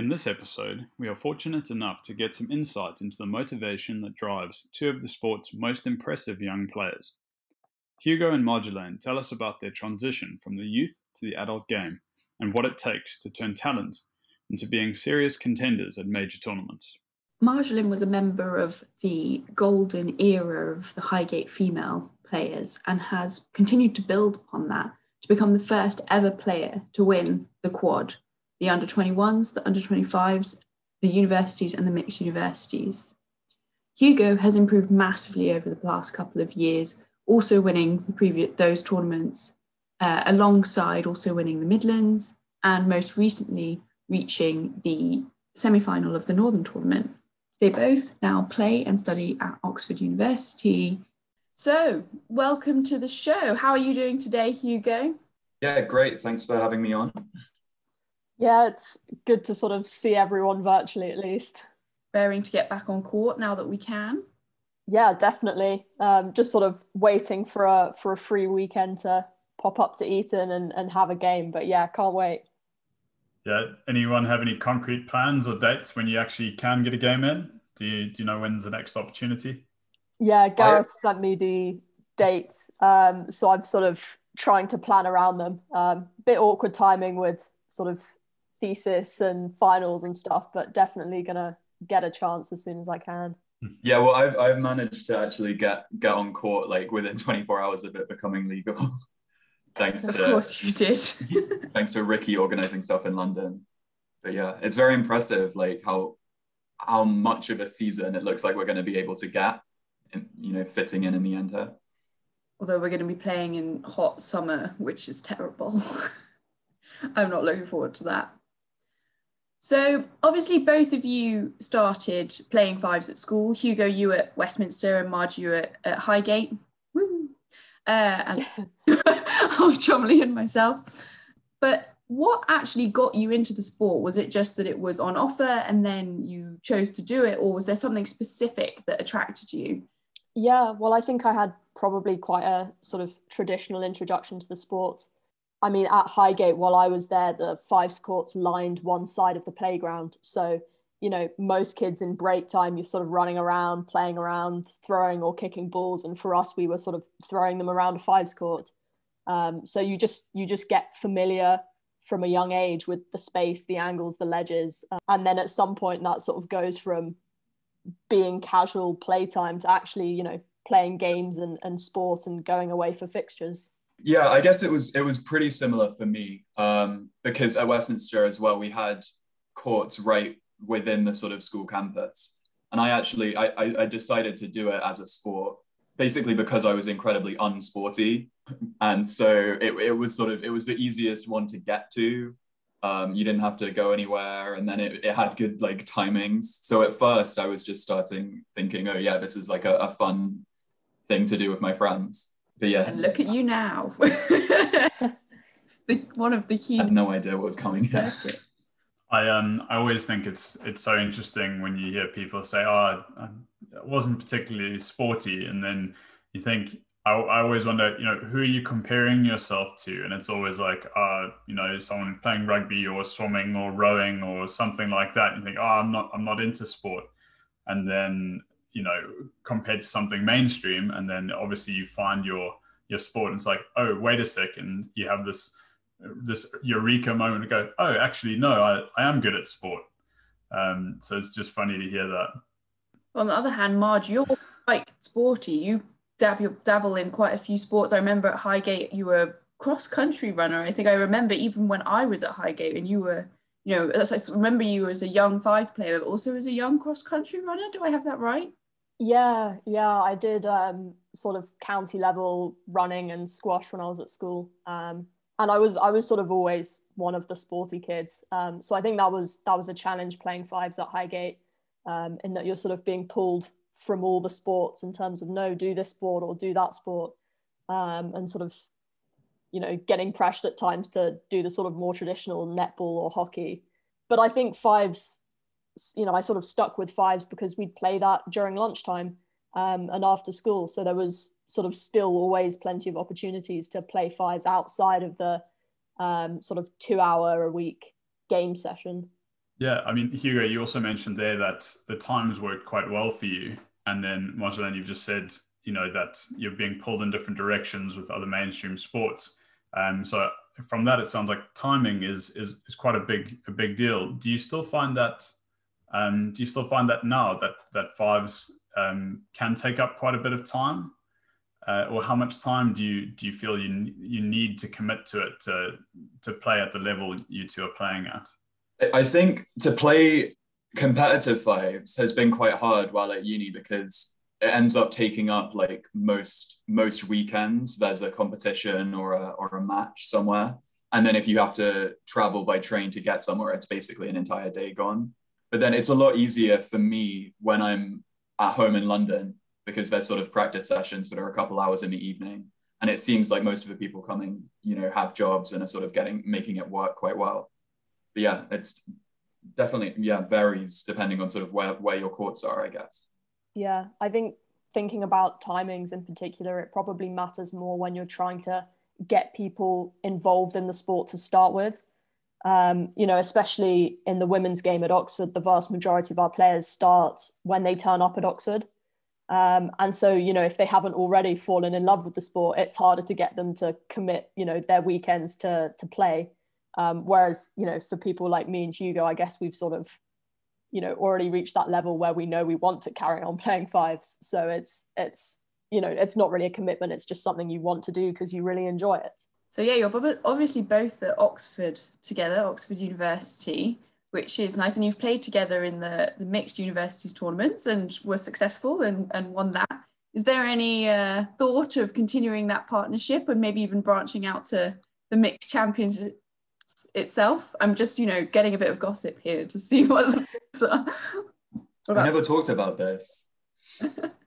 In this episode, we are fortunate enough to get some insight into the motivation that drives two of the sport's most impressive young players. Hugo and Marjolaine tell us about their transition from the youth to the adult game and what it takes to turn talent into being serious contenders at major tournaments. Marjolaine was a member of the golden era of the Highgate female players and has continued to build upon that to become the first ever player to win the quad the under 21s, the under 25s, the universities, and the mixed universities. Hugo has improved massively over the past couple of years, also winning the previous those tournaments, uh, alongside also winning the Midlands, and most recently reaching the semi-final of the Northern Tournament. They both now play and study at Oxford University. So, welcome to the show. How are you doing today, Hugo? Yeah, great. Thanks for having me on. Yeah, it's good to sort of see everyone virtually at least. Bearing to get back on court now that we can. Yeah, definitely. Um, just sort of waiting for a for a free weekend to pop up to Eton and, and have a game. But yeah, can't wait. Yeah. Anyone have any concrete plans or dates when you actually can get a game in? Do you do you know when's the next opportunity? Yeah, Gareth I... sent me the dates. Um, so I'm sort of trying to plan around them. Um, bit awkward timing with sort of thesis and finals and stuff, but definitely gonna get a chance as soon as I can. Yeah, well, I've I've managed to actually get get on court like within 24 hours of it becoming legal. thanks of to, course you did. thanks to Ricky organizing stuff in London. But yeah, it's very impressive, like how how much of a season it looks like we're going to be able to get, in, you know, fitting in in the end here. Although we're going to be playing in hot summer, which is terrible. I'm not looking forward to that. So obviously, both of you started playing fives at school. Hugo, you at Westminster, and Marge, you at, at Highgate. Woo! Uh, and Chumley and myself. But what actually got you into the sport? Was it just that it was on offer and then you chose to do it, or was there something specific that attracted you? Yeah, well, I think I had probably quite a sort of traditional introduction to the sport. I mean, at Highgate, while I was there, the fives courts lined one side of the playground. So, you know, most kids in break time, you're sort of running around, playing around, throwing or kicking balls. And for us, we were sort of throwing them around a fives court. Um, so you just you just get familiar from a young age with the space, the angles, the ledges, uh, and then at some point that sort of goes from being casual playtime to actually, you know, playing games and, and sport and going away for fixtures. Yeah, I guess it was it was pretty similar for me um, because at Westminster as well we had courts right within the sort of school campus, and I actually I, I, decided to do it as a sport basically because I was incredibly unsporty, and so it, it was sort of it was the easiest one to get to. Um, you didn't have to go anywhere, and then it, it had good like timings. So at first I was just starting thinking, oh yeah, this is like a, a fun thing to do with my friends but yeah. And look at you now. the, one of the key. I had no idea what was coming. I um I always think it's it's so interesting when you hear people say, "Oh, it wasn't particularly sporty," and then you think, I, I always wonder, you know, who are you comparing yourself to? And it's always like, uh, you know, someone playing rugby or swimming or rowing or something like that. And you think, oh, I'm not, I'm not into sport. And then you know compared to something mainstream and then obviously you find your your sport and it's like oh wait a second you have this this eureka moment to go oh actually no i, I am good at sport. Um, so it's just funny to hear that. On the other hand marge you're quite sporty. You dabble, dabble in quite a few sports. I remember at highgate you were a cross country runner. I think i remember even when i was at highgate and you were you know I remember you as a young five player but also as a young cross country runner. Do i have that right yeah, yeah, I did um, sort of county level running and squash when I was at school, um, and I was I was sort of always one of the sporty kids. Um, so I think that was that was a challenge playing fives at Highgate, um, in that you're sort of being pulled from all the sports in terms of no, do this sport or do that sport, um, and sort of, you know, getting pressured at times to do the sort of more traditional netball or hockey. But I think fives you know, I sort of stuck with fives because we'd play that during lunchtime um, and after school. So there was sort of still always plenty of opportunities to play fives outside of the um, sort of two hour a week game session. Yeah, I mean, Hugo, you also mentioned there that the times worked quite well for you. And then, Marjolaine, you've just said, you know, that you're being pulled in different directions with other mainstream sports. Um, so from that, it sounds like timing is, is, is quite a big, a big deal. Do you still find that, um, do you still find that now that, that fives um, can take up quite a bit of time? Uh, or how much time do you do you feel you you need to commit to it to to play at the level you two are playing at? I think to play competitive fives has been quite hard while at uni because it ends up taking up like most most weekends there's a competition or a, or a match somewhere and then if you have to travel by train to get somewhere it's basically an entire day gone but then it's a lot easier for me when i'm at home in london because there's sort of practice sessions that are a couple hours in the evening and it seems like most of the people coming you know have jobs and are sort of getting making it work quite well but yeah, it's definitely yeah varies depending on sort of where where your courts are, I guess. Yeah, I think thinking about timings in particular, it probably matters more when you're trying to get people involved in the sport to start with. Um, you know, especially in the women's game at Oxford, the vast majority of our players start when they turn up at Oxford. Um, and so, you know, if they haven't already fallen in love with the sport, it's harder to get them to commit, you know, their weekends to to play. Um, whereas, you know, for people like me and Hugo, I guess we've sort of, you know, already reached that level where we know we want to carry on playing fives. So it's it's you know, it's not really a commitment. It's just something you want to do because you really enjoy it. So yeah, you're obviously both at Oxford together, Oxford University, which is nice. And you've played together in the, the mixed universities tournaments and were successful and, and won that. Is there any uh, thought of continuing that partnership and maybe even branching out to the mixed champions itself. I'm just, you know, getting a bit of gossip here to see what's. what I never talked about this.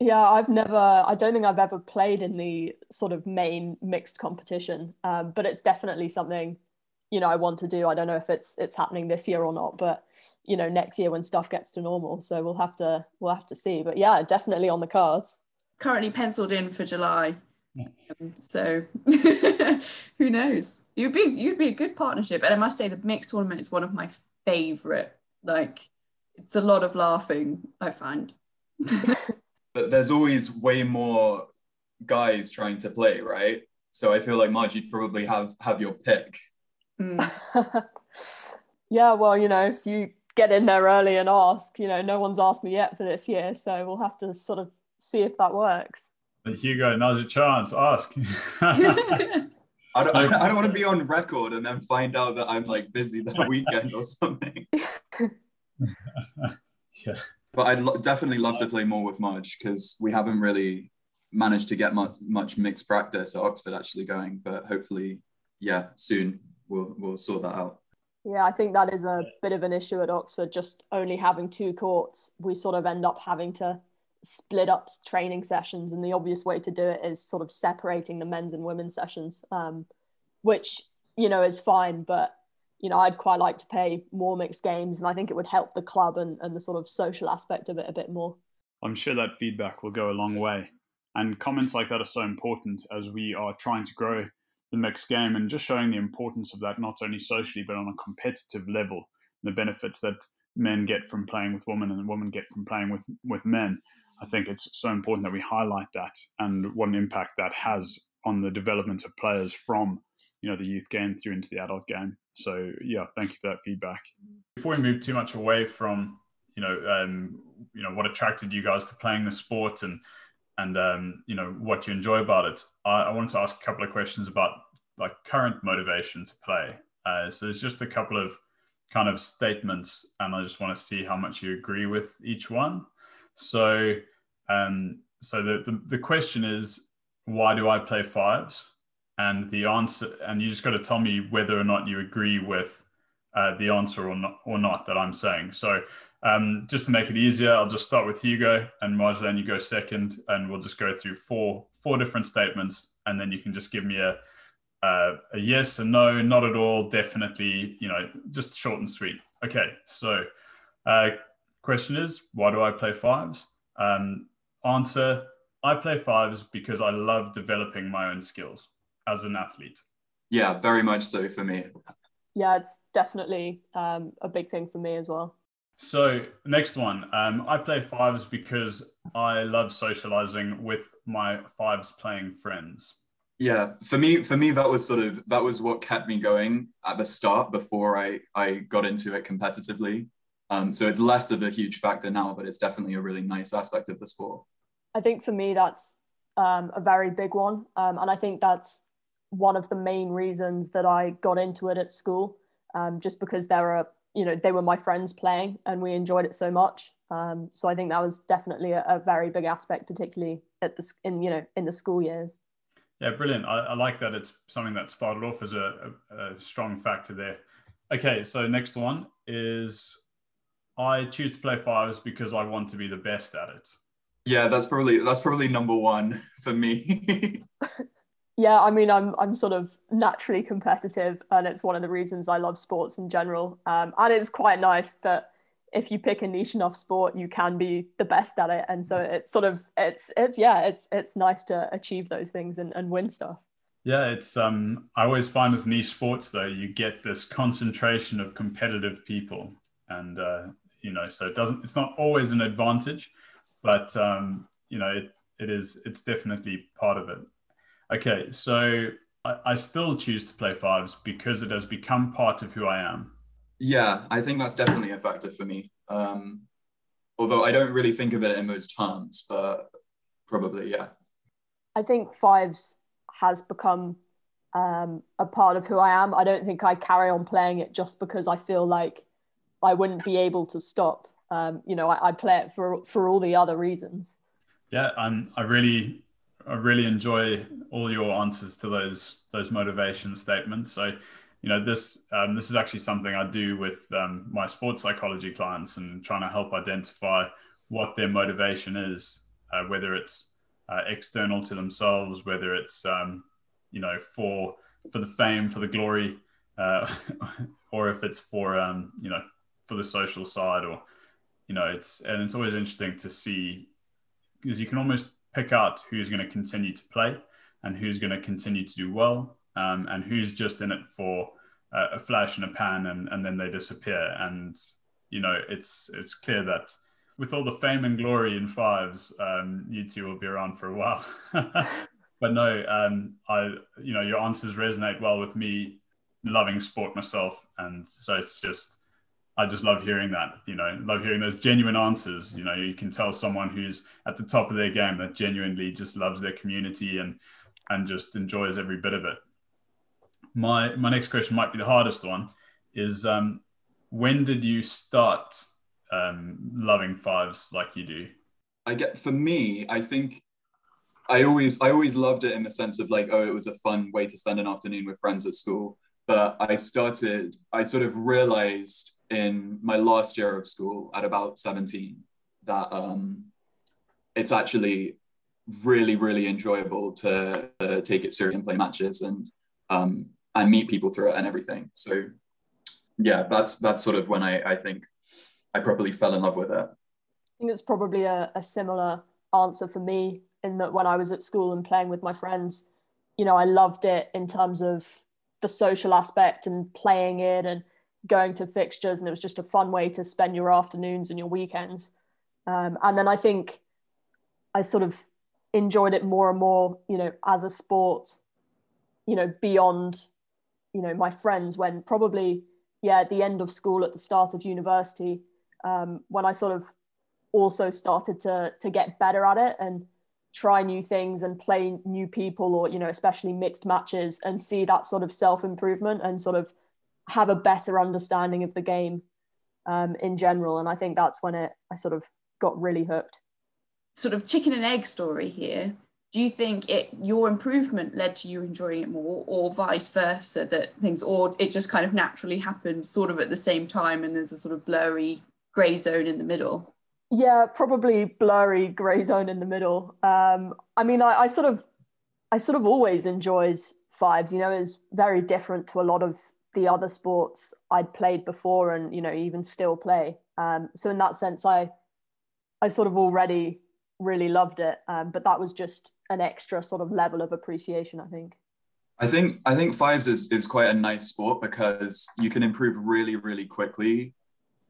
yeah, I've never. I don't think I've ever played in the sort of main mixed competition, um, but it's definitely something, you know, I want to do. I don't know if it's it's happening this year or not, but you know, next year when stuff gets to normal. So we'll have to we'll have to see. But yeah, definitely on the cards. Currently penciled in for July. Um, so who knows? You'd be you'd be a good partnership. And I must say the mixed tournament is one of my favorite. Like it's a lot of laughing, I find. but there's always way more guys trying to play, right? So I feel like Marge, you'd probably have have your pick. Mm. yeah, well, you know, if you get in there early and ask, you know, no one's asked me yet for this year, so we'll have to sort of see if that works. But Hugo, now's your chance. Ask. I don't, I don't want to be on record and then find out that I'm like busy that weekend or something. yeah. But I'd lo- definitely love to play more with Marge because we haven't really managed to get much, much mixed practice at Oxford actually going. But hopefully, yeah, soon we'll we'll sort that out. Yeah, I think that is a bit of an issue at Oxford. Just only having two courts, we sort of end up having to split up training sessions and the obvious way to do it is sort of separating the men's and women's sessions um, which you know is fine but you know i'd quite like to play more mixed games and i think it would help the club and, and the sort of social aspect of it a bit more. I'm sure that feedback will go a long way. And comments like that are so important as we are trying to grow the mixed game and just showing the importance of that not only socially but on a competitive level the benefits that men get from playing with women and women get from playing with with men. I think it's so important that we highlight that and what an impact that has on the development of players from you know the youth game through into the adult game. So yeah, thank you for that feedback. Before we move too much away from you know um, you know what attracted you guys to playing the sport and and um, you know what you enjoy about it, I, I wanted to ask a couple of questions about like current motivation to play. Uh, so there's just a couple of kind of statements, and I just want to see how much you agree with each one. So um, so the, the, the question is, why do I play fives? And the answer, and you just got to tell me whether or not you agree with uh, the answer or not, or not that I'm saying. So um, just to make it easier, I'll just start with Hugo and Marjolaine, you go second, and we'll just go through four four different statements, and then you can just give me a a yes, a no, not at all, definitely, you know, just short and sweet. Okay, so uh, question is, why do I play fives? Um, Answer I play fives because I love developing my own skills as an athlete. Yeah, very much so for me. Yeah, it's definitely um, a big thing for me as well. So next one, um, I play fives because I love socializing with my fives playing friends. Yeah, for me, for me, that was sort of that was what kept me going at the start before I I got into it competitively. Um, so it's less of a huge factor now, but it's definitely a really nice aspect of the sport. I think for me, that's um, a very big one, um, and I think that's one of the main reasons that I got into it at school, um, just because there are you know they were my friends playing and we enjoyed it so much. Um, so I think that was definitely a, a very big aspect, particularly at the in you know in the school years. Yeah, brilliant. I, I, like that it's something that started off as a, a, a, strong factor there. Okay, so next one is I choose to play fives because I want to be the best at it. Yeah, that's probably that's probably number one for me. yeah, I mean, I'm I'm sort of naturally competitive, and it's one of the reasons I love sports in general. Um, and it's quite nice that if you pick a niche enough sport, you can be the best at it. And so mm. it's sort of it's it's yeah, it's it's nice to achieve those things and, and win stuff. Yeah, it's um I always find with niche sports though, you get this concentration of competitive people. And uh, you know, so it doesn't it's not always an advantage, but um, you know, it it is it's definitely part of it. Okay, so I, I still choose to play fives because it has become part of who I am yeah, I think that's definitely a factor for me. Um, although I don't really think of it in those terms, but probably, yeah. I think fives has become um, a part of who I am. I don't think I carry on playing it just because I feel like I wouldn't be able to stop. Um, you know, I, I, play it for for all the other reasons. Yeah, and I really, I really enjoy all your answers to those those motivation statements. So you know this um, this is actually something I do with um, my sports psychology clients and trying to help identify what their motivation is, uh, whether it's uh, external to themselves, whether it's um, you know for for the fame, for the glory, uh, or if it's for um, you know for the social side, or you know it's and it's always interesting to see because you can almost pick out who's going to continue to play and who's going to continue to do well um, and who's just in it for uh, a flash in a pan and, and then they disappear. And you know, it's it's clear that with all the fame and glory in fives, um, you two will be around for a while. but no, um, I you know your answers resonate well with me loving sport myself, and so it's just I just love hearing that. You know, love hearing those genuine answers. You know, you can tell someone who's at the top of their game that genuinely just loves their community and and just enjoys every bit of it my my next question might be the hardest one. Is um, when did you start um, loving fives like you do? I get for me, I think I always I always loved it in the sense of like, oh, it was a fun way to spend an afternoon with friends at school. But I started, I sort of realized in my last year of school at about 17 that um, it's actually really, really enjoyable to uh, take it serious and play matches and um, and meet people through it and everything. So yeah, that's that's sort of when I, I think I probably fell in love with it. I think it's probably a, a similar answer for me in that when I was at school and playing with my friends, you know, I loved it in terms of the social aspect and playing it and going to fixtures and it was just a fun way to spend your afternoons and your weekends. Um, and then I think I sort of enjoyed it more and more, you know, as a sport, you know, beyond you know my friends when probably yeah at the end of school at the start of university um, when I sort of also started to to get better at it and try new things and play new people or you know especially mixed matches and see that sort of self improvement and sort of have a better understanding of the game um, in general. And I think that's when it I sort of got really hooked. Sort of chicken and egg story here. Do you think it your improvement led to you enjoying it more or vice versa that things or it just kind of naturally happened sort of at the same time and there's a sort of blurry gray zone in the middle? Yeah probably blurry gray zone in the middle. Um, i mean I, I, sort of i sort of always enjoyed fives you know it's very different to a lot of the other sports i'd played before and you know even still play um, so in that sense i i sort of already really loved it um, but that was just an extra sort of level of appreciation, I think. I think I think fives is is quite a nice sport because you can improve really really quickly,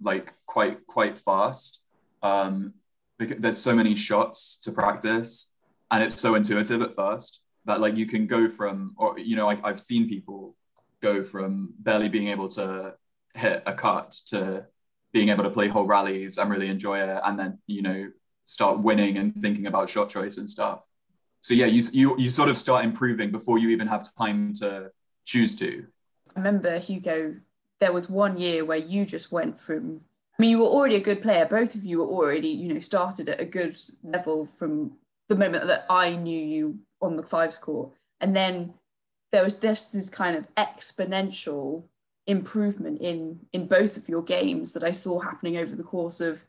like quite quite fast. Um, because there's so many shots to practice, and it's so intuitive at first that like you can go from or you know I, I've seen people go from barely being able to hit a cut to being able to play whole rallies and really enjoy it, and then you know start winning and thinking about shot choice and stuff. So yeah you, you you sort of start improving before you even have time to choose to. I remember hugo there was one year where you just went from i mean you were already a good player. Both of you were already you know started at a good level from the moment that i knew you on the fives court and then there was just this kind of exponential improvement in in both of your games that i saw happening over the course of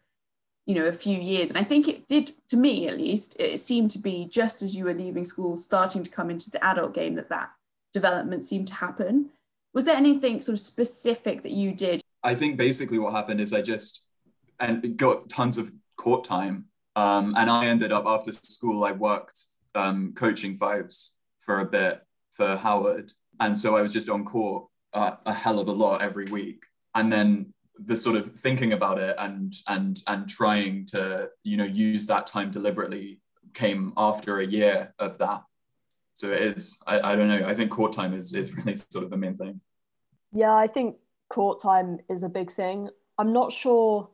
you know a few years. And i think it did to me at least it seemed to be just as you were leaving school starting to come into the adult game that that development seemed to happen. Was there anything sort of specific that you did? I think basically what happened is i just and got tons of court time. Um, and i ended up after school i worked um, coaching fives for a bit for howard. And so i was just on court uh, a hell of a lot every week. And then the sort of thinking about it and and and trying to you know use that time deliberately came after a year of that. So it is i, I don't know. I think court time is is really sort of the main thing. Yeah i think court time is a big thing. I'm not sure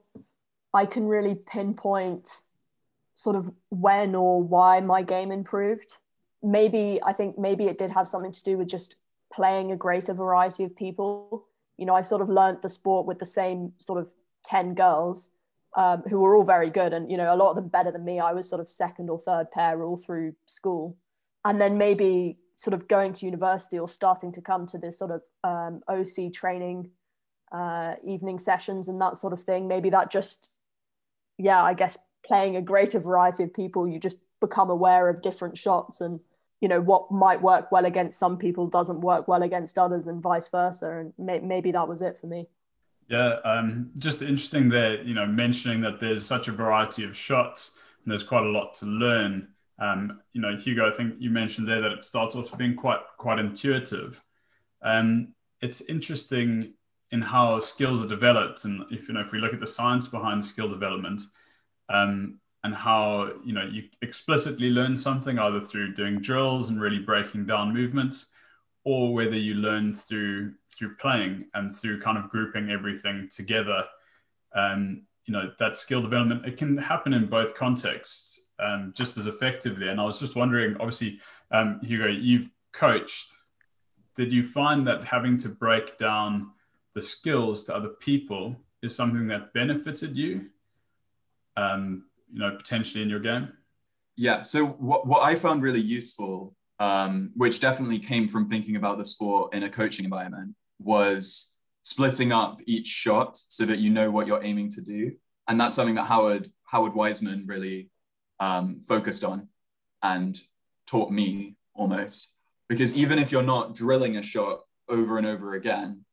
i can really pinpoint sort of when or why my game improved maybe i think maybe it did have something to do with just playing a greater variety of people you know, I sort of learned the sport with the same sort of 10 girls um, who were all very good and, you know, a lot of them better than me. I was sort of second or third pair all through school. And then maybe sort of going to university or starting to come to this sort of um, OC training uh, evening sessions and that sort of thing. Maybe that just, yeah, I guess playing a greater variety of people, you just become aware of different shots and you know what might work well against some people doesn't work well against others and vice versa. And may- maybe that was it for me. Yeah um, just interesting that you know mentioning that there's such a variety of shots and there's quite a lot to learn. Um, you know hugo i think you mentioned there that it starts off being quite quite intuitive. Um, it's interesting in how skills are developed and if you know if we look at the science behind skill development um, and how you know you explicitly learn something either through doing drills and really breaking down movements or whether you learn through through playing and through kind of grouping everything together. Um, you know that skill development it can happen in both contexts um, just as effectively. And i was just wondering obviously um, hugo you've coached. Did you find that having to break down the skills to other people is something that benefited you? Um, you know potentially in your game? Yeah. So what what I found really useful, um, which definitely came from thinking about the sport in a coaching environment, was splitting up each shot so that you know what you're aiming to do, and that's something that Howard Howard Wiseman really um, focused on and taught me almost because even if you're not drilling a shot over and over again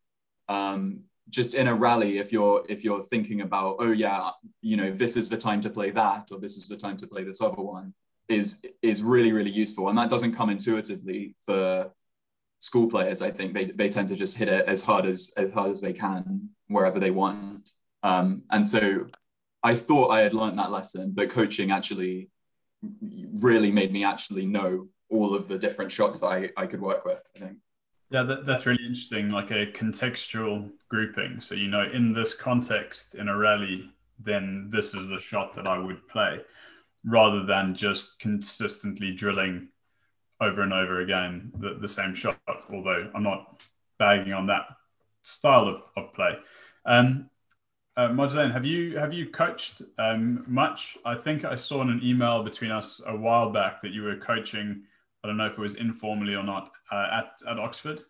um, just in a rally if you're if you're thinking about oh yeah you know this is the time to play that or this is the time to play this other one is is really really useful. And that doesn't come intuitively for school players i think. They, they tend to just hit it as hard as as hard as they can wherever they want. Um, and so i thought i had learned that lesson but coaching actually really made me actually know all of the different shots that i, I could work with i think yeah, that, that's really interesting, like a contextual grouping. So, you know, in this context, in a rally, then this is the shot that I would play, rather than just consistently drilling over and over again the, the same shot, although I'm not bagging on that style of, of play. Um, uh, have you have you coached um, much? I think I saw in an email between us a while back that you were coaching I don't know if it was informally or not uh, at at Oxford.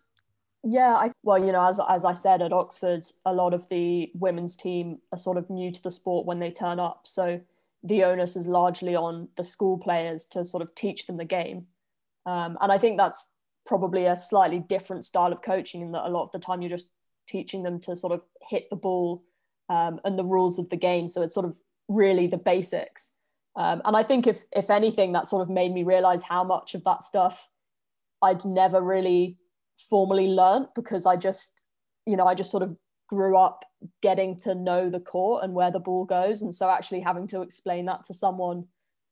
Yeah, I, well, you know, as as I said at Oxford, a lot of the women's team are sort of new to the sport when they turn up. So the onus is largely on the school players to sort of teach them the game, um, and I think that's probably a slightly different style of coaching in that a lot of the time you're just teaching them to sort of hit the ball um, and the rules of the game. So it's sort of really the basics. Um, and I think if if anything, that sort of made me realize how much of that stuff I'd never really formally learnt because I just, you know, I just sort of grew up getting to know the court and where the ball goes. And so actually having to explain that to someone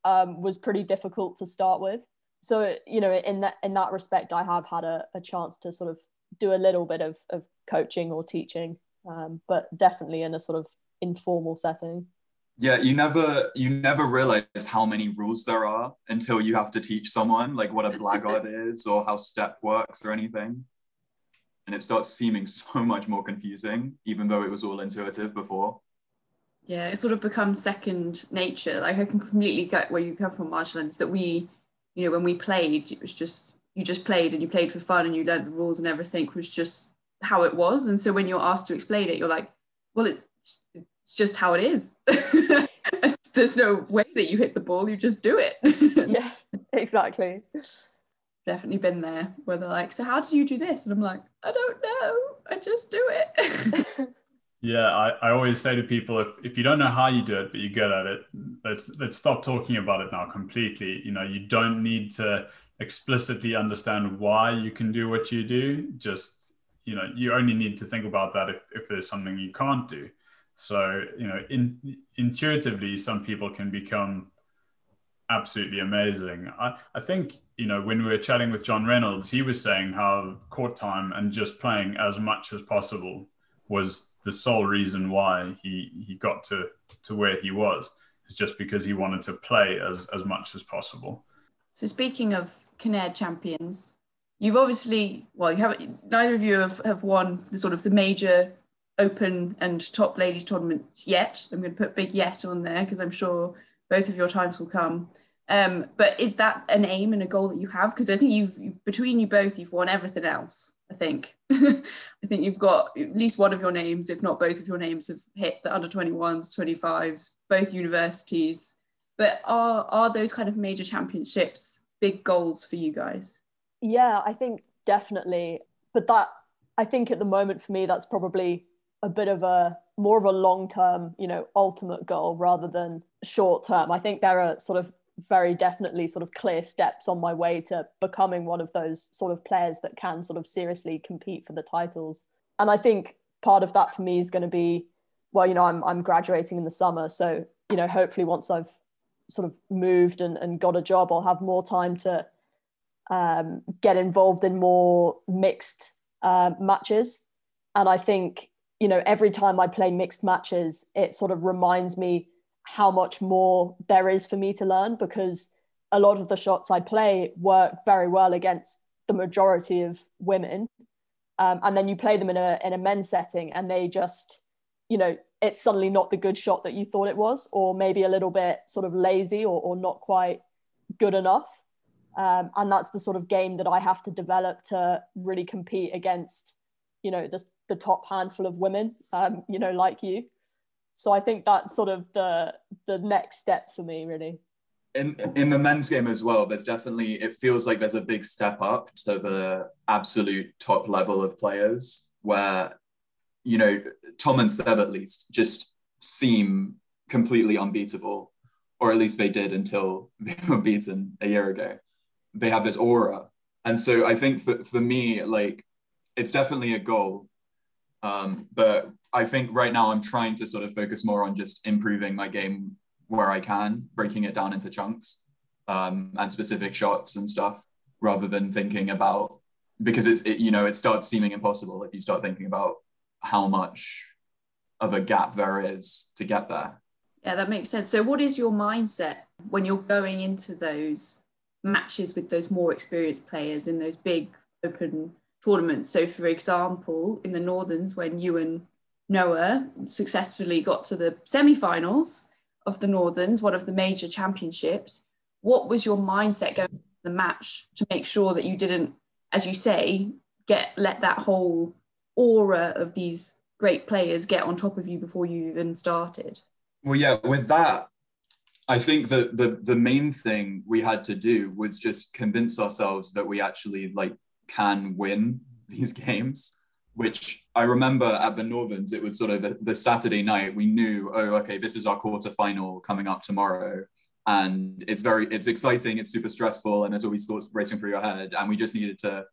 um, was pretty difficult to start with. So, you know, in that in that respect, I have had a, a chance to sort of do a little bit of, of coaching or teaching, um, but definitely in a sort of informal setting. Yeah, you never you never realize how many rules there are until you have to teach someone like what a blackguard is or how step works or anything. And it starts seeming so much more confusing, even though it was all intuitive before. Yeah, it sort of becomes second nature. Like I can completely get where you come from, Marjolaine, that we, you know, when we played, it was just you just played and you played for fun and you learned the rules and everything was just how it was. And so when you're asked to explain it, you're like, well, it's, it's just how it is. There's no way that you hit the ball, you just do it. yeah, exactly. Definitely been there where they're like, so how did you do this? And I'm like, I don't know, I just do it. Yeah, I, I always say to people if, if you don't know how you do it, but you're good at it, let's let's stop talking about it now completely. You know, you don't need to explicitly understand why you can do what you do. Just, you know, you only need to think about that if, if there's something you can't do. So, you know, in, intuitively, some people can become absolutely amazing. I, I think, you know, when we were chatting with John Reynolds, he was saying how court time and just playing as much as possible was the sole reason why he he got to to where he was is just because he wanted to play as as much as possible. So speaking of Kinnaird champions, you've obviously well you haven't neither of you have, have won the sort of the major open and top ladies tournaments yet. I'm going to put big yet on there because I'm sure both of your times will come. Um, but is that an aim and a goal that you have? Because I think you've between you both, you've won everything else. I think. I think you've got at least one of your names, if not both of your names, have hit the under 21s, 25s, both universities. But are are those kind of major championships big goals for you guys? Yeah, I think definitely. But that I think at the moment for me, that's probably a bit of a more of a long term, you know, ultimate goal rather than short term. I think there are sort of very definitely sort of clear steps on my way to becoming one of those sort of players that can sort of seriously compete for the titles. And I think part of that for me is going to be, well, you know, I'm I'm graduating in the summer, so you know, hopefully once I've sort of moved and, and got a job, I'll have more time to um, get involved in more mixed uh, matches. And I think, you know, every time I play mixed matches, it sort of reminds me how much more there is for me to learn because a lot of the shots I play work very well against the majority of women. Um, and then you play them in a in a men's setting and they just, you know, it's suddenly not the good shot that you thought it was, or maybe a little bit sort of lazy or, or not quite good enough. Um, and that's the sort of game that I have to develop to really compete against, you know, the, the top handful of women, um, you know, like you so I think that's sort of the the next step for me, really. In in the men's game as well, there's definitely it feels like there's a big step up to the absolute top level of players where you know Tom and Seb at least just seem completely unbeatable, or at least they did until they were beaten a year ago. They have this aura, and so I think for for me, like it's definitely a goal, um, but I think right now I'm trying to sort of focus more on just improving my game where I can, breaking it down into chunks um, and specific shots and stuff, rather than thinking about because it's it, you know it starts seeming impossible if you start thinking about how much of a gap there is to get there. Yeah, that makes sense. So, what is your mindset when you're going into those matches with those more experienced players in those big open tournaments? So, for example, in the Northerns, when you and Noah successfully got to the semi-finals of the Northerns, one of the major championships. What was your mindset going into the match to make sure that you didn't, as you say, get let that whole aura of these great players get on top of you before you even started? Well, yeah, with that, I think that the the main thing we had to do was just convince ourselves that we actually like can win these games which I remember at the Northerns, it was sort of the, the Saturday night. We knew, oh, okay, this is our quarter final coming up tomorrow. and it's very it's exciting it's super stressful and there's always thoughts racing through your head and we just needed to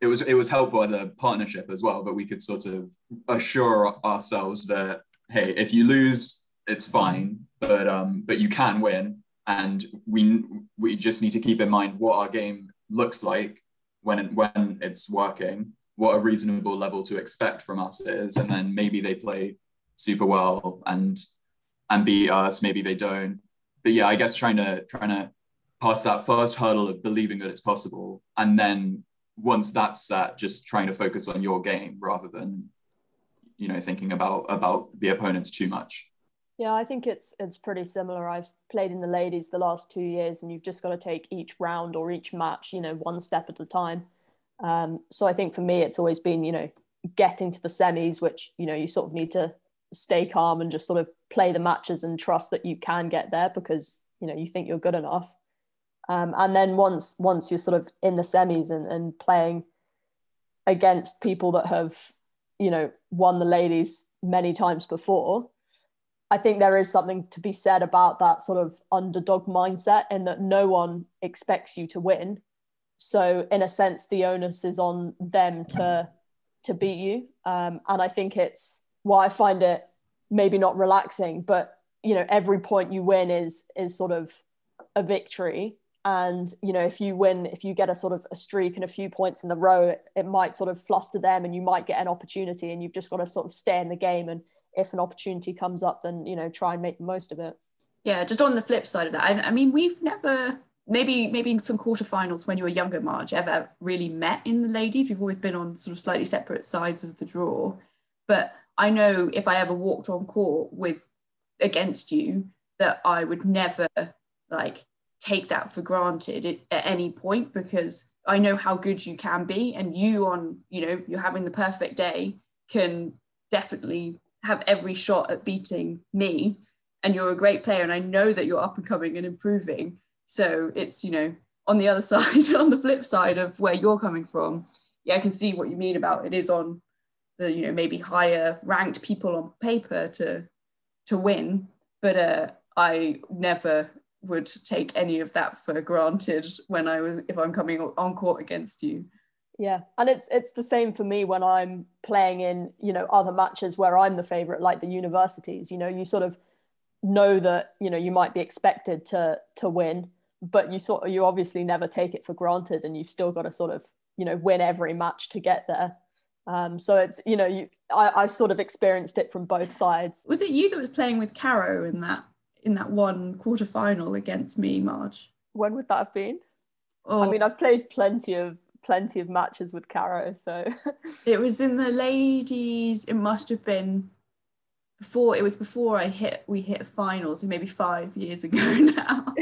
it was it was helpful as a partnership as well but we could sort of assure ourselves that hey if you lose it's fine but um but you can win and we we just need to keep in mind what our game looks like when when it's working what a reasonable level to expect from us is and then maybe they play super well and and beat us maybe they don't but yeah, I guess trying to trying to pass that first hurdle of believing that it's possible, and then once that's set, just trying to focus on your game rather than you know thinking about about the opponents too much. Yeah, I think it's it's pretty similar. I've played in the ladies the last two years, and you've just got to take each round or each match, you know, one step at a time. Um, so I think for me, it's always been, you know, getting to the semis, which you know you sort of need to stay calm and just sort of play the matches and trust that you can get there because you know you think you're good enough um, and then once once you're sort of in the semis and, and playing against people that have you know won the ladies many times before i think there is something to be said about that sort of underdog mindset in that no one expects you to win so in a sense the onus is on them to to beat you um, and i think it's why I find it maybe not relaxing, but you know, every point you win is is sort of a victory. And you know, if you win, if you get a sort of a streak and a few points in the row, it, it might sort of fluster them, and you might get an opportunity, and you've just got to sort of stay in the game. And if an opportunity comes up, then you know, try and make the most of it. Yeah, just on the flip side of that, I, I mean, we've never maybe maybe in some quarterfinals when you were younger, Marge, ever really met in the ladies. We've always been on sort of slightly separate sides of the draw, but I know if I ever walked on court with against you that I would never like take that for granted at any point because I know how good you can be and you on you know you're having the perfect day can definitely have every shot at beating me and you're a great player and I know that you're up and coming and improving. So it's you know on the other side on the flip side of where you're coming from yeah I can see what you mean about it is on the you know maybe higher ranked people on paper to to win. But uh, i never would take any of that for granted when i was if i'm coming on court against you yeah and it's it's the same for me when i'm playing in you know other matches where i'm the favorite like the universities you know you sort of know that you know you might be expected to to win but you sort of you obviously never take it for granted and you've still got to sort of you know win every match to get there um, so it's you know you I, I sort of experienced it from both sides. Was it you that was playing with Caro in that in that one quarter final against me, Marge? When would that have been? Oh. I mean, I've played plenty of plenty of matches with Caro, so it was in the ladies. It must have been before. It was before I hit. We hit finals, so maybe five years ago now.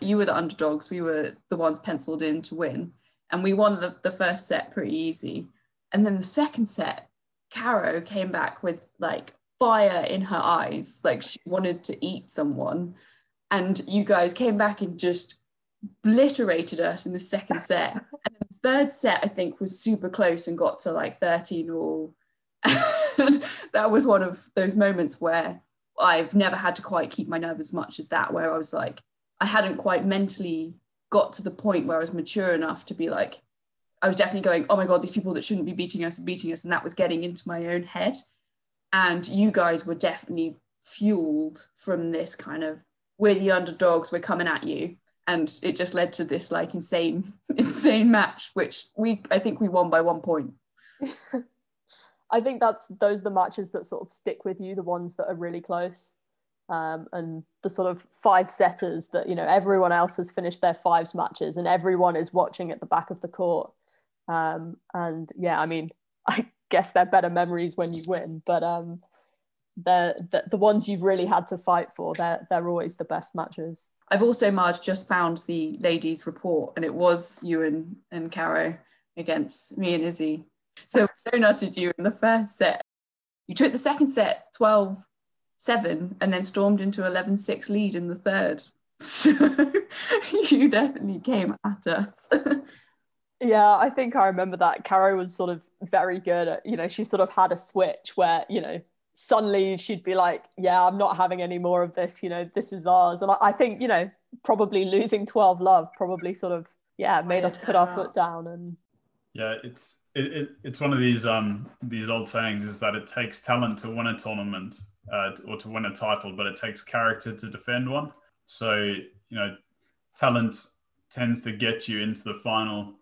you were the underdogs. We were the ones penciled in to win, and we won the, the first set pretty easy. And then the second set, Caro came back with like fire in her eyes, like she wanted to eat someone. And you guys came back and just obliterated us in the second set. and third set, I think, was super close and got to like 13 all. that was one of those moments where I've never had to quite keep my nerve as much as that, where I was like, I hadn't quite mentally got to the point where I was mature enough to be like, I was definitely going, oh my God, these people that shouldn't be beating us are beating us. And that was getting into my own head. And you guys were definitely fueled from this kind of, we're the underdogs, we're coming at you. And it just led to this like insane, insane match, which we, I think we won by one point. I think that's those are the matches that sort of stick with you, the ones that are really close. Um, and the sort of five setters that you know everyone else has finished their fives matches and everyone is watching at the back of the court um, and yeah, I mean, I guess they're better memories when you win, but um, they're, the, the ones you've really had to fight for, they're, they're always the best matches. I've also, Marge, just found the ladies' report, and it was you and, and Caro against me and Izzy. So we nutted you in the first set. You took the second set 12 7 and then stormed into 11 6 lead in the third. So you definitely came at us. Yeah, I think I remember that. Caro was sort of very good at, you know, she sort of had a switch where, you know, suddenly she'd be like, "Yeah, I'm not having any more of this. You know, this is ours." And I, I think you know, probably losing 12 love probably sort of yeah made us put our foot down and yeah it's it, it, it's one of these um these old sayings is that it takes talent to win a tournament uh, or to win a title but it takes character to defend one so you know talent tends to get you into the final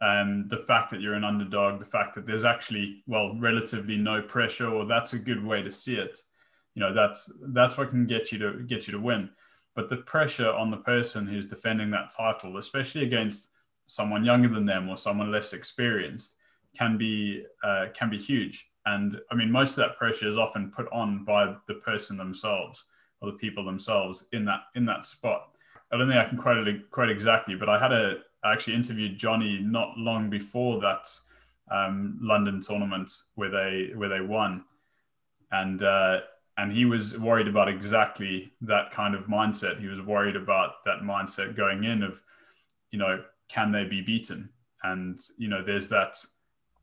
um, the fact that you're an underdog, the fact that there's actually, well, relatively no pressure, or that's a good way to see it. You know, that's that's what can get you to get you to win. But the pressure on the person who's defending that title, especially against someone younger than them or someone less experienced, can be uh, can be huge. And I mean, most of that pressure is often put on by the person themselves or the people themselves in that in that spot. I don't think I can quote it quite exactly, but I had a I actually interviewed Johnny not long before that um, London tournament where they where they won, and uh, and he was worried about exactly that kind of mindset. He was worried about that mindset going in of, you know, can they be beaten? And you know, there's that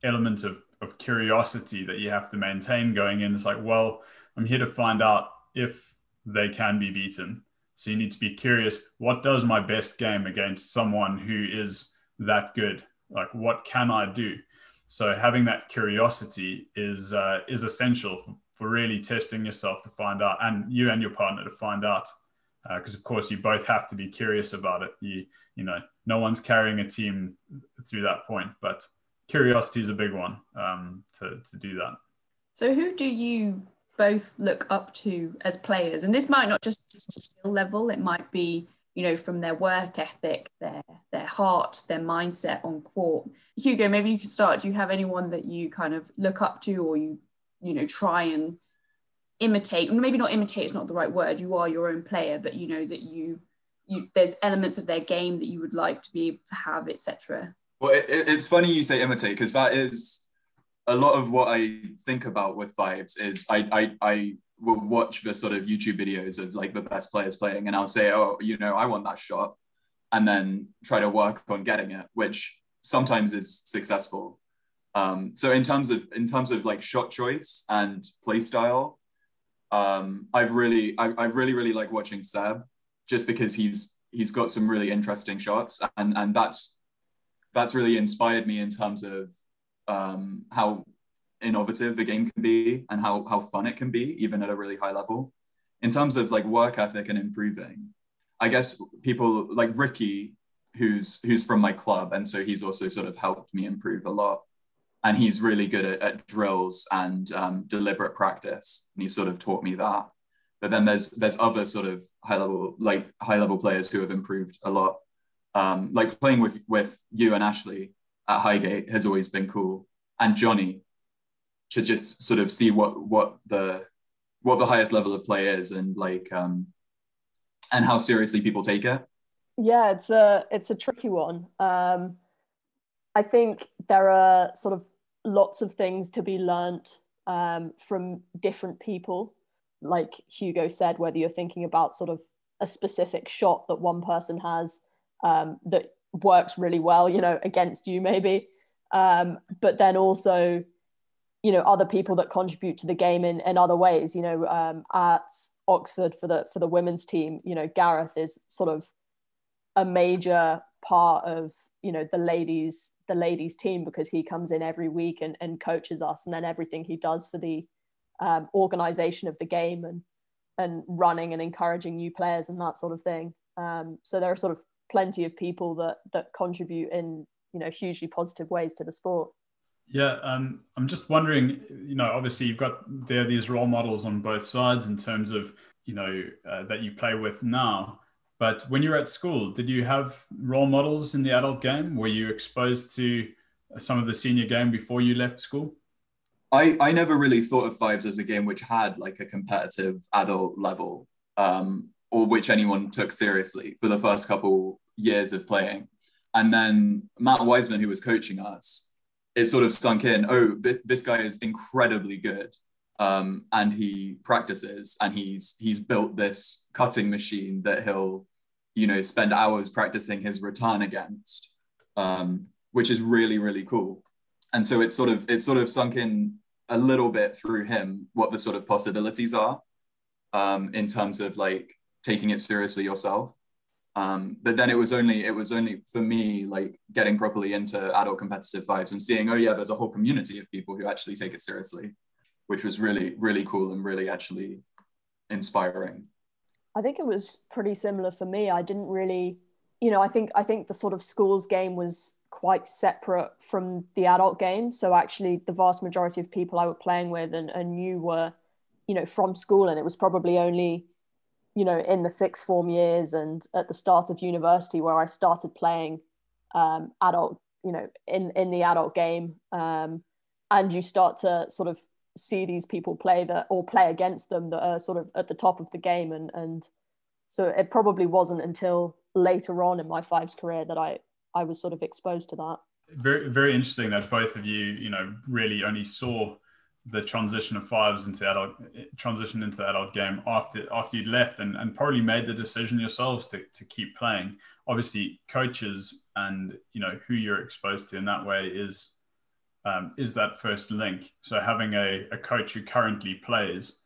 element of of curiosity that you have to maintain going in. It's like, well, I'm here to find out if they can be beaten so you need to be curious what does my best game against someone who is that good? Like, what can I do? So having that curiosity is uh, is essential for, for, really testing yourself to find out, and you and your partner to find out, because uh, of course you both have to be curious about it. You you know, no one's carrying a team through that point, but curiosity is a big one um, to to do that. So who do you both look up to as players. And this might not just be skill level it might be you know from their work ethic their their heart their mindset on court. Hugo maybe you can start. Do you have anyone that you kind of look up to or you you know try and imitate? Maybe not imitate is not the right word. You are your own player but you know that you you there's elements of their game that you would like to be able to have etc well it, it's funny you say imitate because that is a lot of what I think about with Fives is I, I I will watch the sort of YouTube videos of like the best players playing, and I'll say, oh, you know, I want that shot, and then try to work on getting it, which sometimes is successful. Um, so in terms of in terms of like shot choice and play style, um, I've really I, I really really like watching Seb, just because he's he's got some really interesting shots, and and that's that's really inspired me in terms of um, how innovative the game can be and how, how fun it can be, even at a really high level. In terms of like work ethic and improving, I guess people like Ricky, who's who's from my club, and so he's also sort of helped me improve a lot. And he's really good at, at drills and um, deliberate practice, and he sort of taught me that. But then there's there's other sort of high level like high level players who have improved a lot. Um, like playing with with you and Ashley, at Highgate has always been cool, and Johnny to just sort of see what what the what the highest level of play is and like um and how seriously people take it. Yeah, it's a it's a tricky one. Um, I think there are sort of lots of things to be learnt um, from different people. Like Hugo said, whether you're thinking about sort of a specific shot that one person has um, that works really well, you know, against you maybe. Um, but then also, you know, other people that contribute to the game in, in other ways. You know, um, at Oxford for the for the women's team, you know, Gareth is sort of a major part of you know the ladies the ladies team because he comes in every week and, and coaches us and then everything he does for the um, organization of the game and and running and encouraging new players and that sort of thing um, so there are sort of plenty of people that that contribute in you know hugely positive ways to the sport. Yeah, um, I'm just wondering. You know, obviously you've got there these role models on both sides in terms of you know uh, that you play with now. But when you were at school, did you have role models in the adult game? Were you exposed to some of the senior game before you left school? I, I never really thought of Fives as a game which had like a competitive adult level. Um, or which anyone took seriously for the first couple years of playing. And then Matt Wiseman, who was coaching us, it sort of sunk in. Oh, this guy is incredibly good, um, and he practices, and he's he's built this cutting machine that he'll, you know, spend hours practicing his return against, um, which is really really cool. And so it's sort of it's sort of sunk in a little bit through him what the sort of possibilities are um, in terms of like taking it seriously yourself. Um, but then it was only it was only for me like getting properly into adult competitive fives and seeing oh yeah there's a whole community of people who actually take it seriously, which was really really cool and really actually inspiring. I think it was pretty similar for me. I didn't really, you know, I think I think the sort of schools game was quite separate from the adult game. So actually, the vast majority of people I was playing with and, and knew were, you know, from school, and it was probably only you know, in the sixth form years and at the start of university where I started playing um, adult, you know, in, in the adult game. Um, and you start to sort of see these people play that or play against them that are sort of at the top of the game. And, and so it probably wasn't until later on in my fives career that I, I was sort of exposed to that. Very, very interesting that both of you, you know, really only saw the transition of fives into the adult transition into the adult game after after you'd left and, and probably made the decision yourselves to, to keep playing. Obviously coaches and you know who you're exposed to in that way is um, is that first link. So having a, a coach who currently plays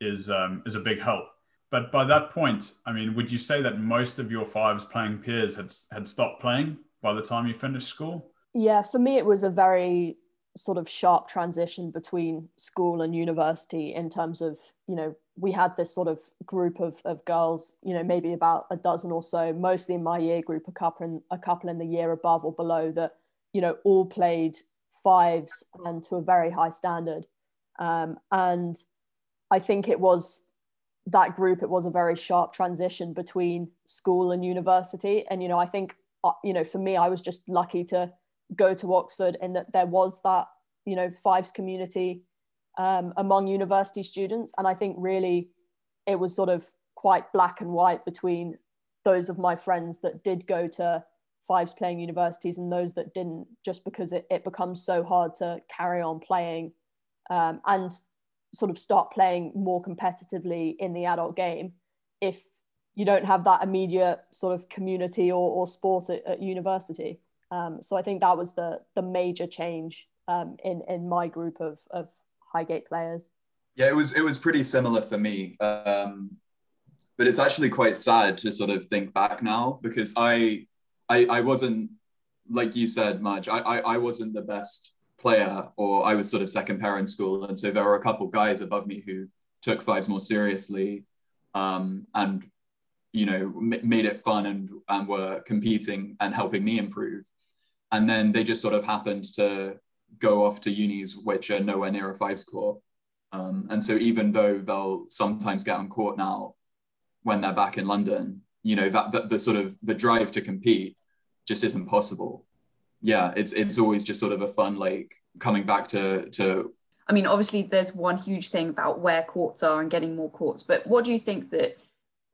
is um, is a big help. But by that point i mean would you say that most of your fives playing peers had had stopped playing by the time you finished school? Yeah for me it was a very sort of sharp transition between school and university in terms of you know we had this sort of group of, of girls you know maybe about a dozen or so mostly in my year group a couple in a couple in the year above or below that you know all played fives and to a very high standard. Um, and i think it was that group it was a very sharp transition between school and university. And you know i think uh, you know for me i was just lucky to go to Oxford and that there was that, you know, fives community um, among university students. And I think really it was sort of quite black and white between those of my friends that did go to fives playing universities and those that didn't, just because it, it becomes so hard to carry on playing um, and sort of start playing more competitively in the adult game if you don't have that immediate sort of community or, or sport at, at university. Um, so I think that was the the major change um, in in my group of of Highgate players. Yeah, it was it was pretty similar for me, um, but it's actually quite sad to sort of think back now because I I, I wasn't like you said, Madge. I, I I wasn't the best player, or I was sort of second pair in school, and so there were a couple guys above me who took fives more seriously, um, and you know m- made it fun and and were competing and helping me improve and then they just sort of happened to go off to unis which are nowhere near a fives court. Um, and so even though they'll sometimes get on court now when they're back in London, you know, that, that the sort of the drive to compete just isn't possible. Yeah, it's it's always just sort of a fun like coming back to to I mean, obviously there's one huge thing about where courts are and getting more courts, but what do you think that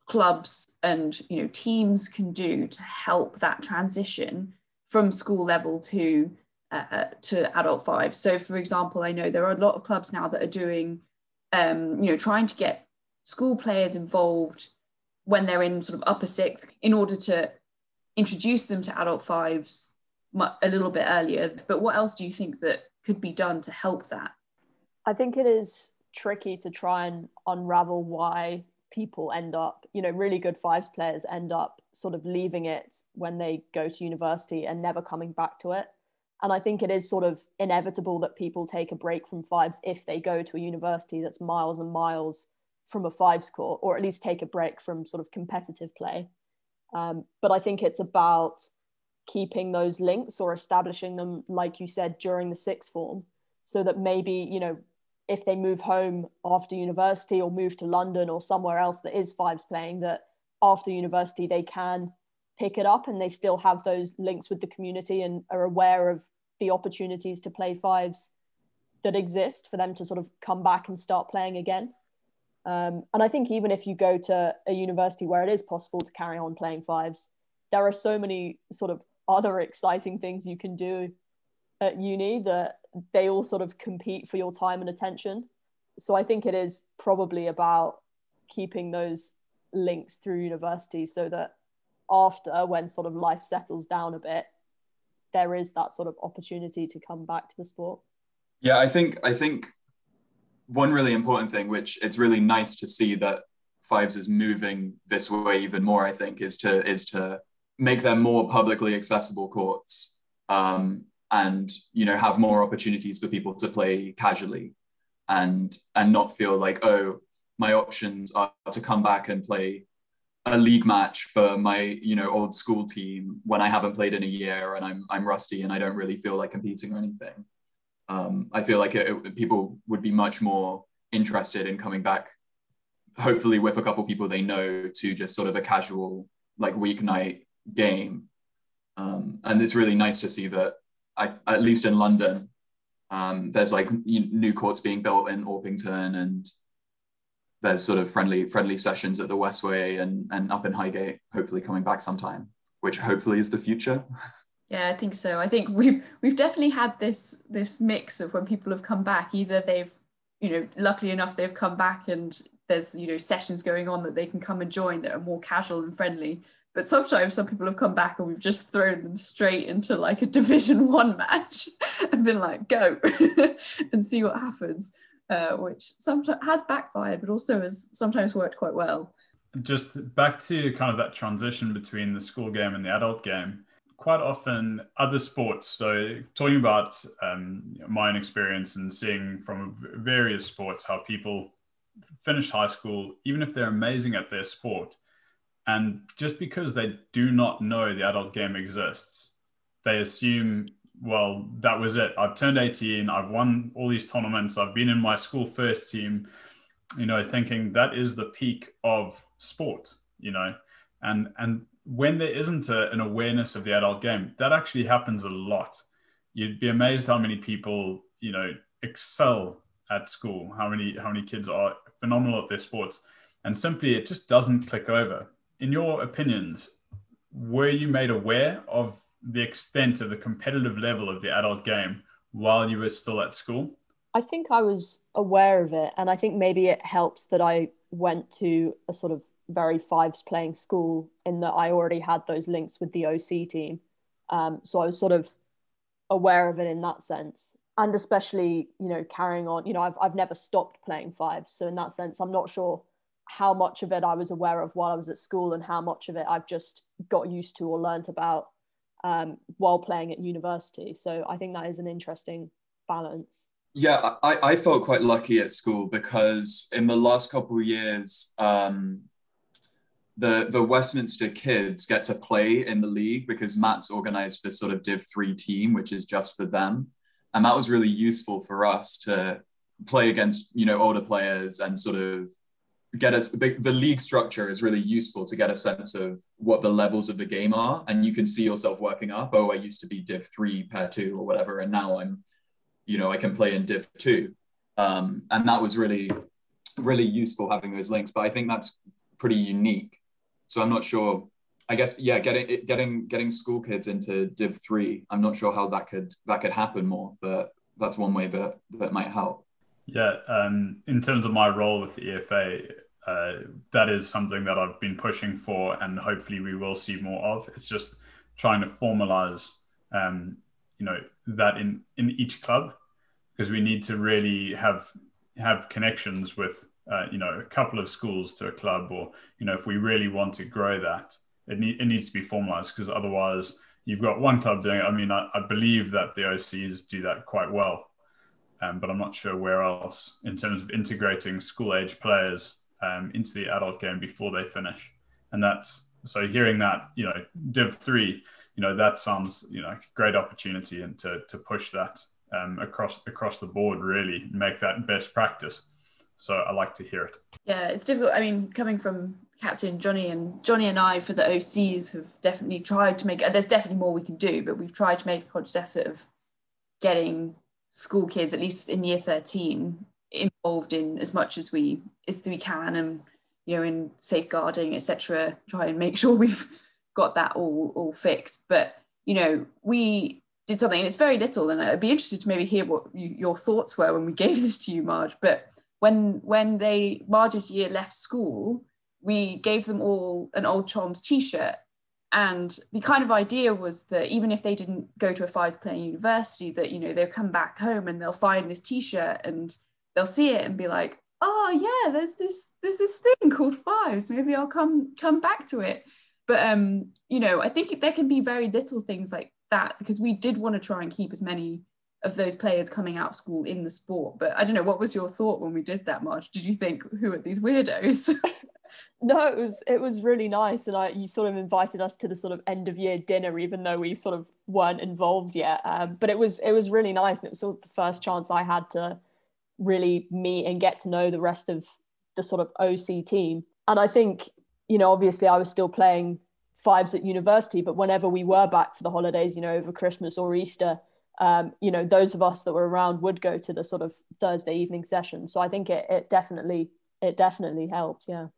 clubs and you know teams can do to help that transition from school level to uh, uh, to adult five. So, for example, I know there are a lot of clubs now that are doing, um, you know, trying to get school players involved when they're in sort of upper sixth in order to introduce them to adult fives a little bit earlier. But what else do you think that could be done to help that? I think it is tricky to try and unravel why people end up, you know, really good fives players end up sort of leaving it when they go to university and never coming back to it. And I think it is sort of inevitable that people take a break from fives if they go to a university that's miles and miles from a fives court, or at least take a break from sort of competitive play. Um, but I think it's about keeping those links or establishing them, like you said, during the sixth form, so that maybe, you know, if they move home after university or move to London or somewhere else that is fives playing, that after university they can pick it up and they still have those links with the community and are aware of the opportunities to play fives that exist for them to sort of come back and start playing again. Um, and I think even if you go to a university where it is possible to carry on playing fives, there are so many sort of other exciting things you can do at uni that they all sort of compete for your time and attention. So I think it is probably about keeping those links through university so that after when sort of life settles down a bit there is that sort of opportunity to come back to the sport yeah i think i think one really important thing, which it's really nice to see that Fives is moving this way even more. I think is to is to make them more publicly accessible courts um, and you know have more opportunities for people to play casually and and not feel like oh my options are to come back and play a league match for my you know old school team when I haven't played in a year and I'm I'm rusty and I don't really feel like competing or anything. Um, I feel like it, it, people would be much more interested in coming back, hopefully with a couple people they know to just sort of a casual like weeknight game. Um, and it's really nice to see that I, at least in London, um, there's like new courts being built in Orpington and there's sort of friendly friendly sessions at the Westway and, and up in Highgate, hopefully coming back sometime, which hopefully is the future. Yeah, I think so. I think we've we've definitely had this this mix of when people have come back, either they've, you know, luckily enough they've come back and there's, you know, sessions going on that they can come and join that are more casual and friendly. But sometimes some people have come back and we've just thrown them straight into like a division one match and been like, go and see what happens uh, which sometimes has backfired, but also has sometimes worked quite well. Just back to kind of that transition between the school game and the adult game. Quite often, other sports. So, talking about um, my own experience and seeing from various sports how people finish high school, even if they're amazing at their sport, and just because they do not know the adult game exists, they assume well, that was it. I've turned 18. I've won all these tournaments. I've been in my school first team, you know, thinking that is the peak of sport, you know, and, and when there isn't a, an awareness of the adult game, that actually happens a lot. You'd be amazed how many people, you know, excel at school, how many, how many kids are phenomenal at their sports. And simply it just doesn't click over. In your opinions, were you made aware of the extent of the competitive level of the adult game while you were still at school? I think I was aware of it, and I think maybe it helps that I went to a sort of very fives playing school in that I already had those links with the OC team. Um, so I was sort of aware of it in that sense. And especially, you know, carrying on, you know, I've, I've never stopped playing fives. So in that sense, I'm not sure how much of it I was aware of while I was at school and how much of it I've just got used to or learnt about um, while playing at university. So I think that is an interesting balance. Yeah, I, I felt quite lucky at school because in the last couple of years, um, the the Westminster kids get to play in the league because Matt's organized this sort of Div three team, which is just for them, and that was really useful for us to play against you know older players and sort of get us the, league structure is really useful to get a sense of what the levels of the game are. And you can see yourself working up oh i used to be div 3 pair 2 or whatever and now i'm you know i can play in div 2 um, and that was really really useful having those links but i think that's pretty unique. So i'm not sure i guess yeah getting getting getting school kids into div 3 i'm not sure how that could that could happen more but that's one way that that might help. Yeah um, in terms of my role with the efa uh, that is something that I've been pushing for, and hopefully we will see more of. It's just trying to formalize, um, you know, that in in each club because we need to really have have connections with uh, you know a couple of schools to a club, or you know, if we really want to grow that, it need, it needs to be formalized because otherwise you've got one club doing it. I mean, I, I believe that the OCs do that quite well. Um, but I'm not sure where else in terms of integrating school age players um, into the adult game before they finish. And that's so hearing that, you know, Div three, you know, that sounds, you know, a great opportunity and to, to push that um, across across the board, really make that best practice. So I like to hear it. Yeah, it's difficult. I mean, coming from Captain Johnny and Johnny and I for the OCs have definitely tried to make. There's definitely more we can do, but we've tried to make a conscious effort of getting school kids, at least in year 13, involved in as much as we as we can and you know in safeguarding etc try and make sure we've got that all all fixed. But you know we did something and it's very little and i'd be interested to maybe hear what you, your thoughts were when we gave this to you marge. But when when they marge's year left school we gave them all an old choms t-shirt. And the kind of idea was that even if they didn't go to a fives playing university that you know they'll come back home and they'll find this t-shirt and they'll see it and be like, oh yeah, there's this there's this thing called fives. Maybe I'll come come back to it. But um, you know, I think there can be very little things like that because we did want to try and keep as many of those players coming out of school in the sport. But I don't know, what was your thought when we did that, Marge? Did you think, who are these weirdos? no, it was it was really nice, and I you sort of invited us to the sort of end of year dinner, even though we sort of weren't involved yet. Um, but it was it was really nice, and it was sort of the first chance I had to really meet and get to know the rest of the sort of OC team. And I think you know, obviously, I was still playing fives at university, but whenever we were back for the holidays, you know, over Christmas or Easter, um, you know, those of us that were around would go to the sort of Thursday evening session. So I think it, it definitely, it definitely helped. Yeah.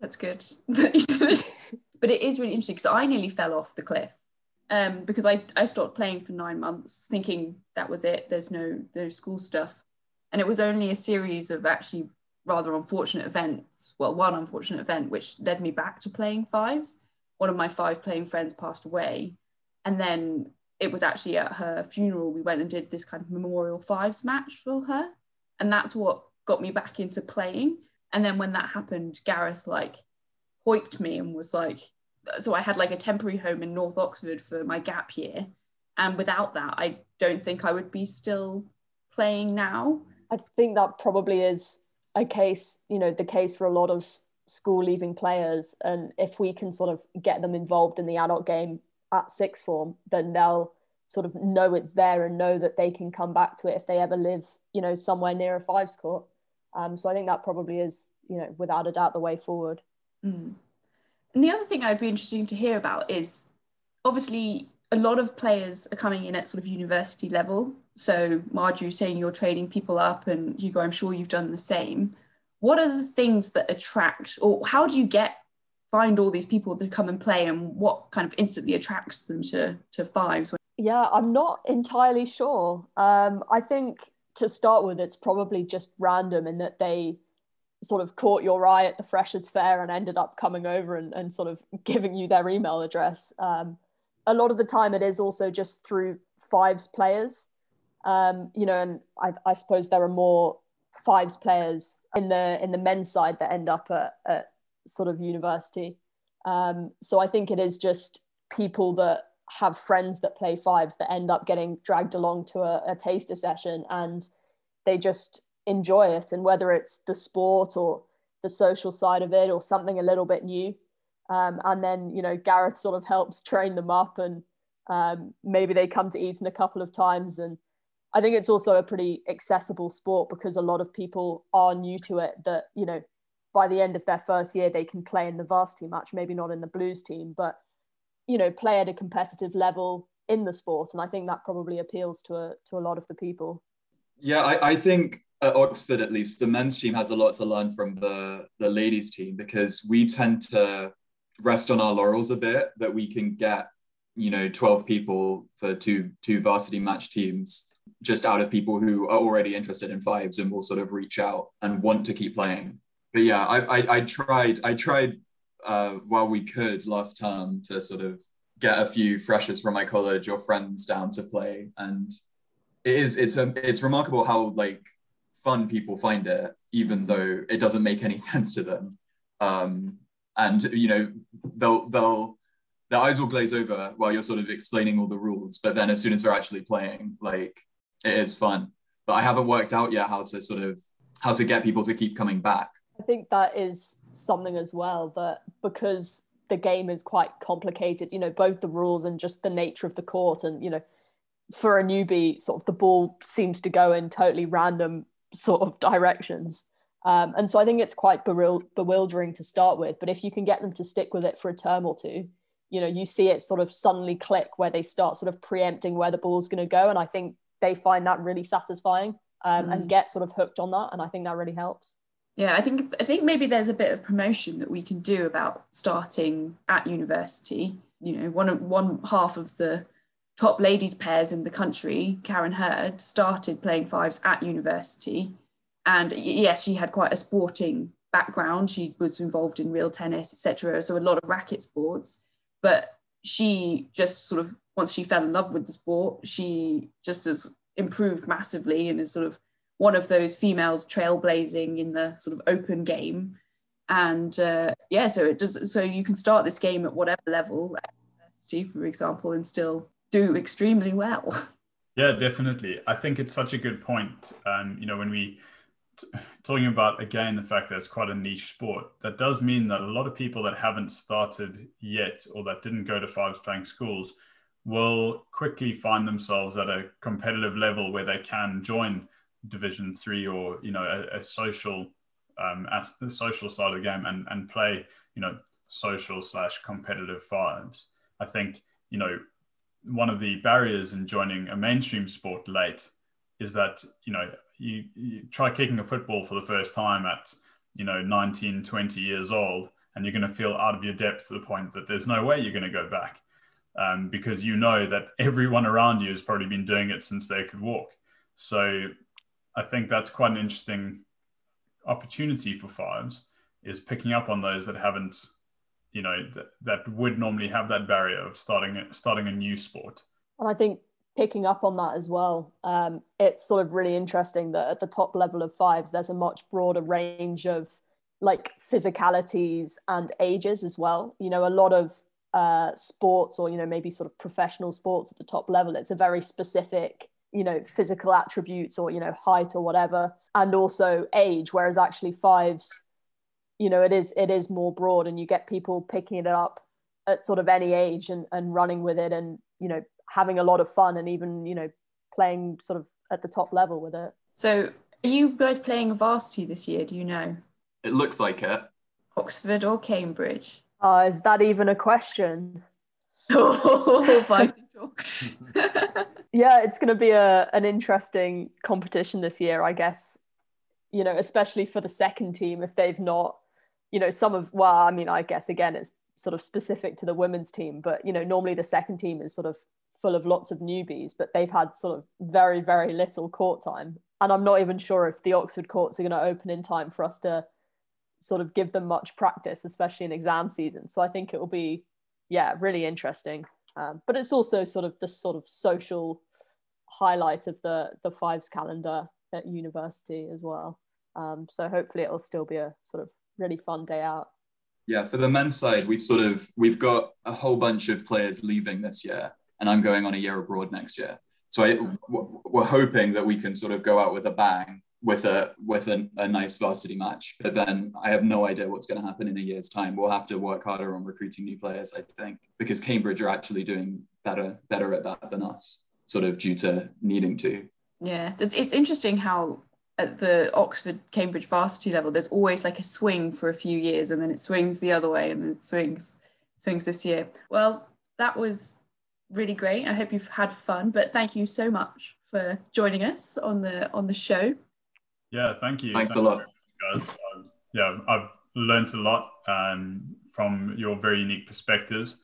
That's good. but it is really interesting because I nearly fell off the cliff um, because I, I stopped playing for nine months thinking that was it. There's no, no school stuff. And it was only a series of actually rather unfortunate events. Well, one unfortunate event, which led me back to playing fives. One of my five playing friends passed away. And then it was actually at her funeral, we went and did this kind of memorial fives match for her. And that's what got me back into playing. And then when that happened, Gareth like hoiked me and was like, so I had like a temporary home in North Oxford for my gap year. And without that, I don't think I would be still playing now. I think that probably is a case, you know, the case for a lot of school leaving players. And if we can sort of get them involved in the adult game at sixth form, then they'll sort of know it's there and know that they can come back to it if they ever live, you know, somewhere near a fives court. Um, so I think that probably is, you know, without a doubt the way forward. Mm. And the other thing I'd be interested to hear about is obviously a lot of players are coming in at sort of university level. So Marjorie saying you're training people up and Hugo, I'm sure you've done the same. What are the things that attract or how do you get find all these people to come and play and what kind of instantly attracts them to to fives? Yeah, I'm not entirely sure. Um, I think to start with, it's probably just random in that they sort of caught your eye at the freshers fair and ended up coming over and, and sort of giving you their email address. Um, a lot of the time it is also just through fives players. Um, you know, and I, I, suppose there are more fives players in the in the men's side that end up at, at sort of university. Um, so I think it is just people that have friends that play fives that end up getting dragged along to a, a taster session and they just enjoy it. And whether it's the sport or the social side of it or something a little bit new. Um, and then, you know, Gareth sort of helps train them up and um, maybe they come to Eton a couple of times. And I think it's also a pretty accessible sport because a lot of people are new to it that, you know, by the end of their first year, they can play in the varsity match, maybe not in the Blues team, but you know play at a competitive level in the sport. And i think that probably appeals to a to a lot of the people. Yeah i, I think at oxford at least the men's team has a lot to learn from the the ladies team because we tend to rest on our laurels a bit that we can get you know 12 people for two two varsity match teams just out of people who are already interested in fives and will sort of reach out and want to keep playing. But yeah i i, I tried i tried uh, while we could last term to sort of get a few freshers from my college or friends down to play. And it is it's a it's remarkable how like fun people find it even though it doesn't make any sense to them. Um, and you know they'll they'll their eyes will glaze over while you're sort of explaining all the rules but then as soon as they're actually playing like it is fun but i haven't worked out yet how to sort of how to get people to keep coming back I think that is something as well that because the game is quite complicated, you know, both the rules and just the nature of the court. And, you know, for a newbie, sort of the ball seems to go in totally random sort of directions. Um, and so I think it's quite bewildering to start with. But if you can get them to stick with it for a term or two, you know, you see it sort of suddenly click where they start sort of preempting where the ball's going to go. And I think they find that really satisfying um, mm. and get sort of hooked on that. And I think that really helps yeah i think i think maybe there's a bit of promotion that we can do about starting at university you know one of one half of the top ladies pairs in the country karen hurd started playing fives at university and yes she had quite a sporting background she was involved in real tennis etc so a lot of racket sports but she just sort of once she fell in love with the sport she just has improved massively and is sort of one of those females trailblazing in the sort of open game. And uh, yeah, so it does. So you can start this game at whatever level, university, for example, and still do extremely well. Yeah, definitely. I think it's such a good point. Um, you know, when we talking about again the fact that it's quite a niche sport, that does mean that a lot of people that haven't started yet or that didn't go to fives playing schools will quickly find themselves at a competitive level where they can join Division Three or you know a, a social um, as the social side of the game and and play you know social slash competitive fives. I think you know one of the barriers in joining a mainstream sport late is that you know you, you try kicking a football for the first time at you know 19 20 years old and you're going to feel out of your depth to the point that there's no way you're going to go back um, because you know that everyone around you has probably been doing it since they could walk. So i think that's quite an interesting opportunity for fives is picking up on those that haven't you know that, that would normally have that barrier of starting starting a new sport. And i think picking up on that as well. Um, it's sort of really interesting that at the top level of fives there's a much broader range of like physicalities and ages as well. You know a lot of uh, sports or you know maybe sort of professional sports at the top level it's a very specific you know physical attributes or you know height or whatever and also age whereas actually fives you know it is it is more broad and you get people picking it up at sort of any age and, and running with it and you know having a lot of fun and even you know playing sort of at the top level with it. So are you guys playing varsity this year do you know? It looks like it. Oxford or cambridge? Uh, is that even a question? Oh yeah it's going to be a, an interesting competition this year i guess you know especially for the second team if they've not you know, some of, well, I mean, I guess again, it's sort of specific to the women's team, but, you know, normally the second team is sort of full of lots of newbies, but they've had sort of very, very little court time. And I'm not even sure if the Oxford courts are going to open in time for us to sort of give them much practice, especially in exam season. So I think it will be, yeah, really interesting. Um, but it's also sort of the sort of social highlight of the the fives calendar at university as well. Um, so hopefully it'll still be a sort of really fun day out. Yeah, for the men's side, we've sort of we've got a whole bunch of players leaving this year, and I'm going on a year abroad next year. So I, we're hoping that we can sort of go out with a bang with a with a, a nice varsity match. But then I have no idea what's going to happen in a year's time. We'll have to work harder on recruiting new players, I think, because Cambridge are actually doing better better at that than us, sort of due to needing to. Yeah, it's interesting how at the Oxford Cambridge varsity level, there's always like a swing for a few years and then it swings the other way and then it swings swings this year. Well, that was really great. I hope you've had fun, but thank you so much for joining us on the on the show. Yeah, thank you. Thanks, Thanks a lot, guys. Um, yeah, I've learned a lot um, from your very unique perspectives.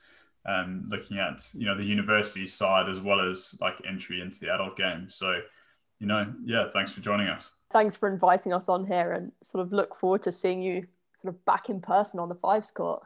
Um, looking at you know the university side as well as like entry into the adult game. So, you know, yeah, thanks for joining us thanks for inviting us on here and sort of look forward to seeing you sort of back in person on the fives court.